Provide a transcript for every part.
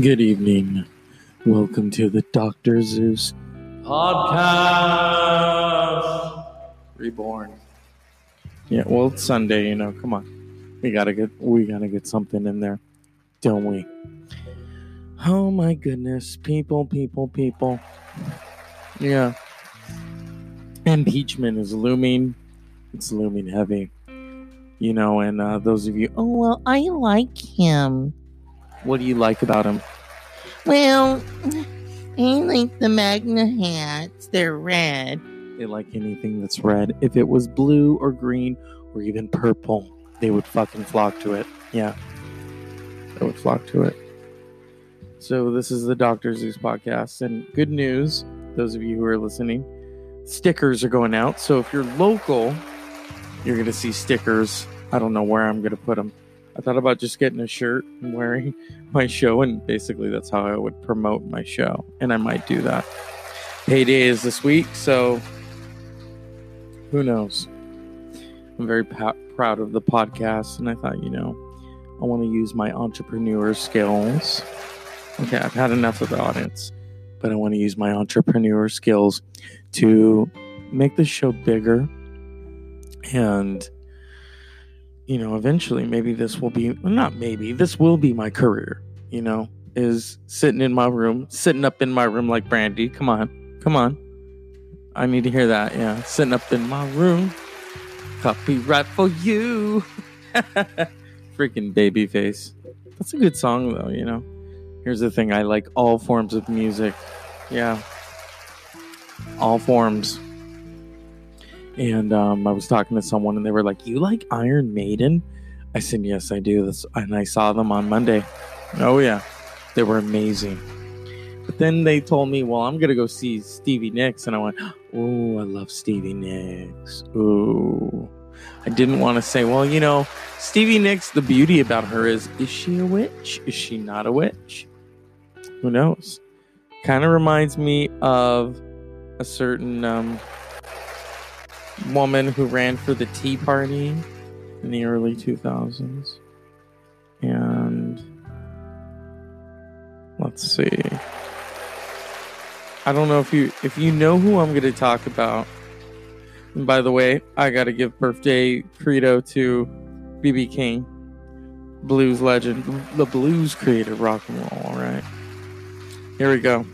Good evening. Welcome to the Dr. Zeus podcast. Reborn. Yeah, well, it's Sunday, you know. Come on. We gotta get we gotta get something in there, don't we? Oh my goodness. People, people, people. Yeah. Impeachment is looming. It's looming heavy. You know, and uh, those of you, oh well, I like him. What do you like about him? Well, I like the MAGA hats. They're red. They like anything that's red. If it was blue or green or even purple, they would fucking flock to it. Yeah. They would flock to it. So this is the Dr. Zeus podcast. And good news, those of you who are listening, stickers are going out. So if you're local, you're going to see stickers. I don't know where I'm going to put them. I thought about just getting a shirt and wearing my show, and basically that's how I would promote my show. And I might do that. Payday is this week, so who knows? I'm very pa- proud of the podcast, and I thought, you know, I want to use my entrepreneur skills. Okay, I've had enough of the audience, but I want to use my entrepreneur skills to make the show bigger and you know, eventually maybe this will be not maybe this will be my career, you know, is sitting in my room, sitting up in my room like Brandy. Come on. Come on. I need to hear that. Yeah. Sitting up in my room. Copyright for you. Freaking Babyface. That's a good song though, you know. Here's the thing, I like all forms of music. Yeah. All forms and um, I was talking to someone, and they were like, "You like Iron Maiden?" I said, "Yes, I do." This, and I saw them on Monday. Oh yeah, they were amazing. But then they told me, "Well, I'm gonna go see Stevie Nicks," and I went, "Oh, I love Stevie Nicks." Ooh, I didn't want to say, "Well, you know, Stevie Nicks. The beauty about her is, is she a witch? Is she not a witch? Who knows?" Kind of reminds me of a certain. Um, woman who ran for the Tea Party in the early 2000s. And let's see. I don't know if you if you know who I'm going to talk about. And by the way, I got to give birthday credo to BB King, blues legend, the blues creator, rock and roll. All right, here we go.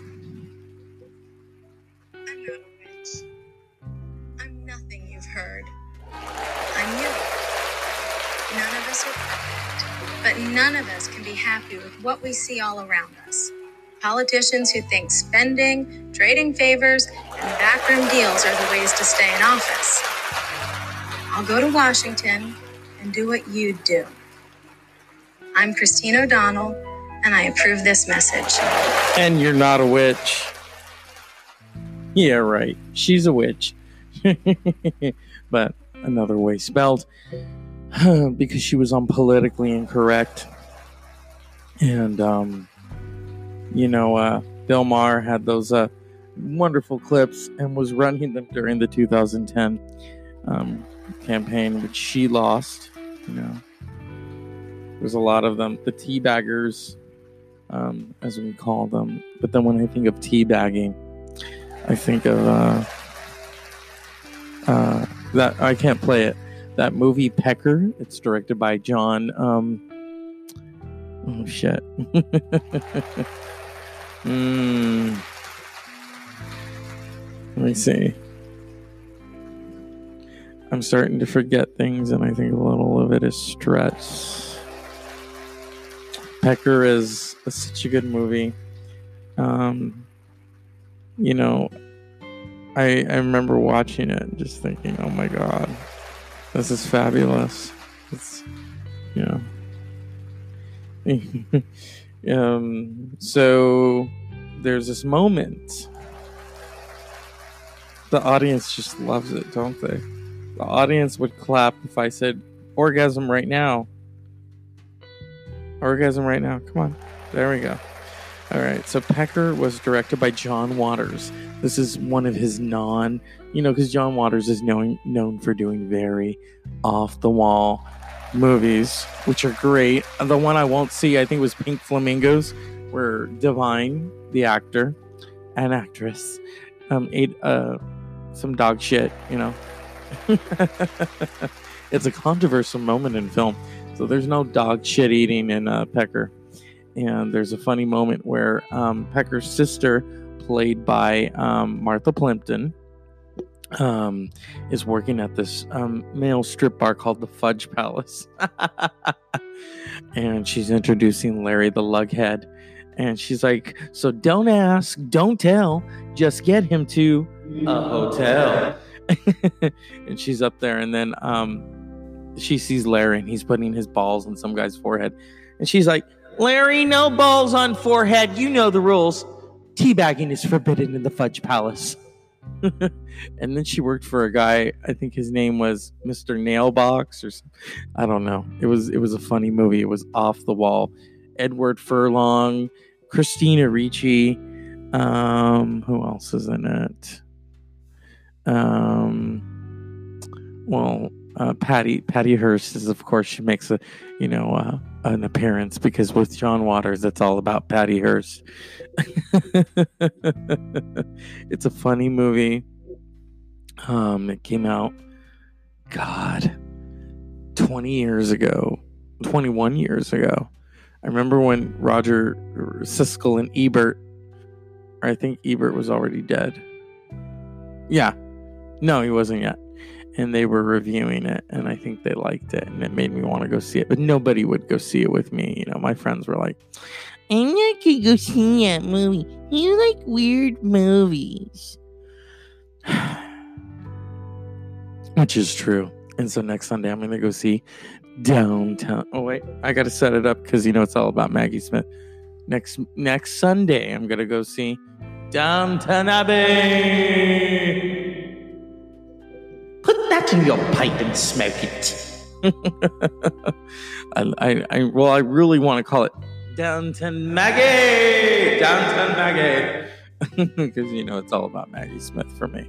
But none of us can be happy with what we see all around us. Politicians who think spending, trading favors, and backroom deals are the ways to stay in office. I'll go to Washington and do what you do. I'm Christine O'Donnell, and I approve this message. And you're not a witch. Yeah, right. She's a witch. but another way spelled. because she was unpolitically incorrect. And, um, you know, uh, Bill Maher had those uh, wonderful clips and was running them during the 2010 um, campaign, which she lost. You know, there's a lot of them. The teabaggers, um, as we call them. But then when I think of teabagging, I think of uh, uh, that I can't play it that movie Pecker. It's directed by John. Um, oh shit. mm. Let me see. I'm starting to forget things, and I think a little of it is stress. Pecker is a, such a good movie. Um, you know, I I remember watching it and just thinking, oh my god, this is fabulous. It's, yeah. um, so there's this moment. The audience just loves it, don't they? The audience would clap if I said orgasm right now. Orgasm right now. Come on. There we go. All right. So Pecker was directed by John Waters. This is one of his non, you know, because John Waters is known known for doing very off the wall movies, which are great. The one I won't see, I think, was Pink Flamingos. where Divine, the actor and actress, um, ate uh, some dog shit. You know, it's a controversial moment in film, so there's no dog shit eating in uh, Pecker. And there's a funny moment where um, Pecker's sister, played by um, Martha Plimpton, um, is working at this um, male strip bar called the Fudge Palace. and she's introducing Larry the Lughead. And she's like, So don't ask, don't tell, just get him to a hotel. and she's up there, and then um, she sees Larry, and he's putting his balls on some guy's forehead. And she's like, Larry, no balls on forehead. You know the rules. Teabagging is forbidden in the Fudge Palace. and then she worked for a guy. I think his name was Mr. Nailbox or something. I don't know. It was it was a funny movie. It was off the wall. Edward Furlong, Christina Ricci. Um, who else is in it? Um, well, uh, Patty Patty Hearst is of course she makes a you know uh, an appearance because with John Waters it's all about Patty Hearst. it's a funny movie. Um, it came out, God, twenty years ago, twenty one years ago. I remember when Roger Siskel and Ebert, I think Ebert was already dead. Yeah, no, he wasn't yet and they were reviewing it and I think they liked it and it made me want to go see it. But nobody would go see it with me. You know, my friends were like, I'm not gonna go see that movie. You like weird movies. which is true. And so next Sunday I'm gonna go see Downtown. Oh wait, I gotta set it up because you know it's all about Maggie Smith. Next next Sunday I'm gonna go see Downtown Abbey. Your pipe and smoke it. I, I, I, well, I really want to call it Downton Maggie, Downton Maggie, because you know it's all about Maggie Smith for me.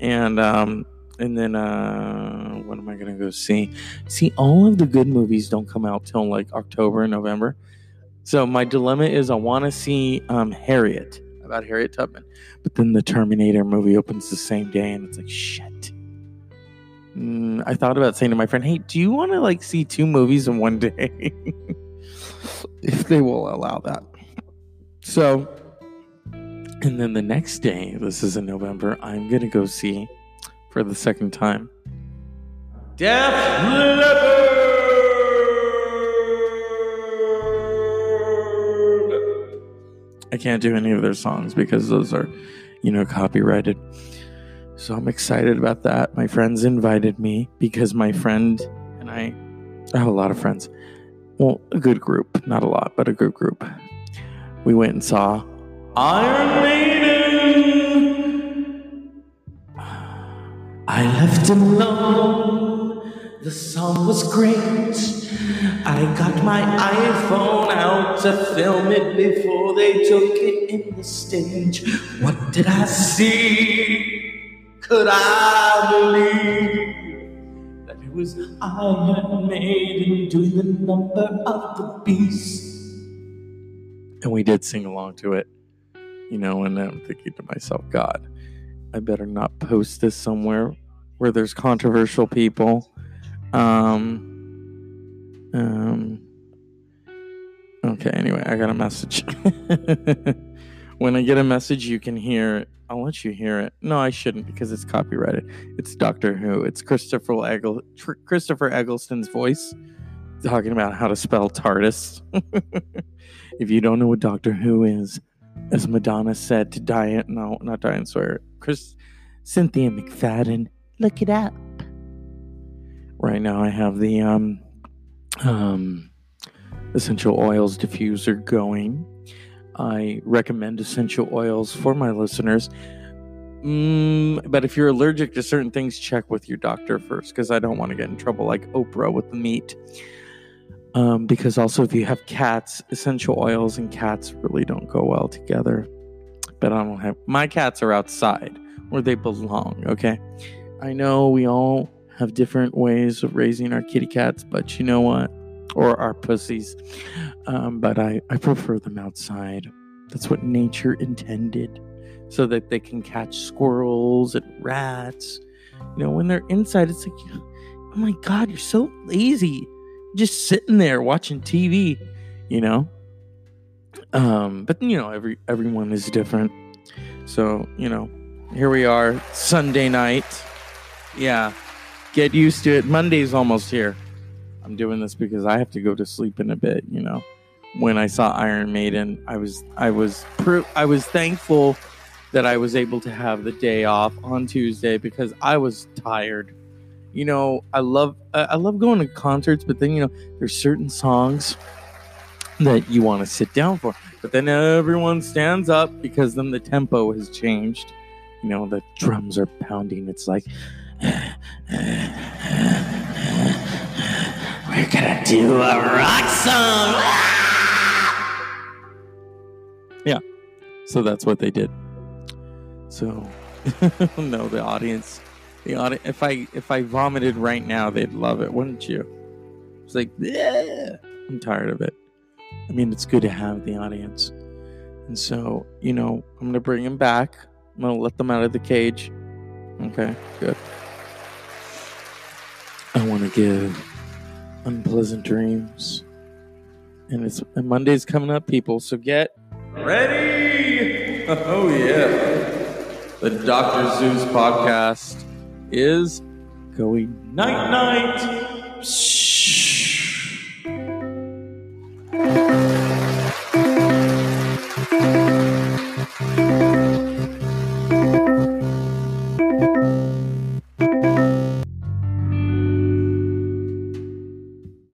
And um, and then uh, what am I gonna go see? See, all of the good movies don't come out till like October and November. So my dilemma is I want to see um, Harriet about Harriet Tubman, but then the Terminator movie opens the same day, and it's like shit. Mm, I thought about saying to my friend, "Hey, do you want to like see two movies in one day?" if they will allow that. So, and then the next day, this is in November, I'm gonna go see for the second time. Def Leppard. I can't do any of their songs because those are, you know, copyrighted. So I'm excited about that. My friends invited me because my friend and I, I have a lot of friends. Well, a good group, not a lot, but a good group. We went and saw Iron Maiden. I left him alone. The song was great. I got my iPhone out to film it before they took it in the stage. What did I see? Could I believe that it was Iron Maiden doing the number of the beast? And we did sing along to it, you know, and I'm thinking to myself, God, I better not post this somewhere where there's controversial people. Um, um, okay, anyway, I got a message. when I get a message, you can hear I'll let you hear it. No, I shouldn't because it's copyrighted. It's Doctor Who. It's Christopher Eggle- Tr- Christopher Eggleston's voice talking about how to spell TARDIS. if you don't know what Doctor Who is, as Madonna said to Diane, no, not Diane Sawyer, Chris, Cynthia McFadden, look it up. Right now, I have the um, um, essential oils diffuser going I recommend essential oils for my listeners. Mm, but if you're allergic to certain things, check with your doctor first because I don't want to get in trouble like Oprah with the meat. Um, because also, if you have cats, essential oils and cats really don't go well together. But I don't have my cats are outside where they belong, okay? I know we all have different ways of raising our kitty cats, but you know what? Or our pussies. Um, but I, I prefer them outside. That's what nature intended, so that they can catch squirrels and rats. You know, when they're inside, it's like, oh my god, you're so lazy, just sitting there watching TV. You know. Um, but you know, every everyone is different. So you know, here we are, Sunday night. Yeah, get used to it. Monday's almost here. I'm doing this because I have to go to sleep in a bit. You know, when I saw Iron Maiden, I was I was pr- I was thankful that I was able to have the day off on Tuesday because I was tired. You know, I love I love going to concerts, but then you know, there's certain songs that you want to sit down for, but then everyone stands up because then the tempo has changed. You know, the drums are pounding. It's like we're gonna do a rock song. yeah, so that's what they did. So no, the audience, the audience. If I if I vomited right now, they'd love it, wouldn't you? It's like, yeah, I'm tired of it. I mean, it's good to have the audience, and so you know, I'm gonna bring them back. I'm gonna let them out of the cage. Okay, good. I want to give unpleasant dreams. And it's and Monday's coming up, people. So get ready. Oh yeah. The Dr. Zeus podcast is going night night.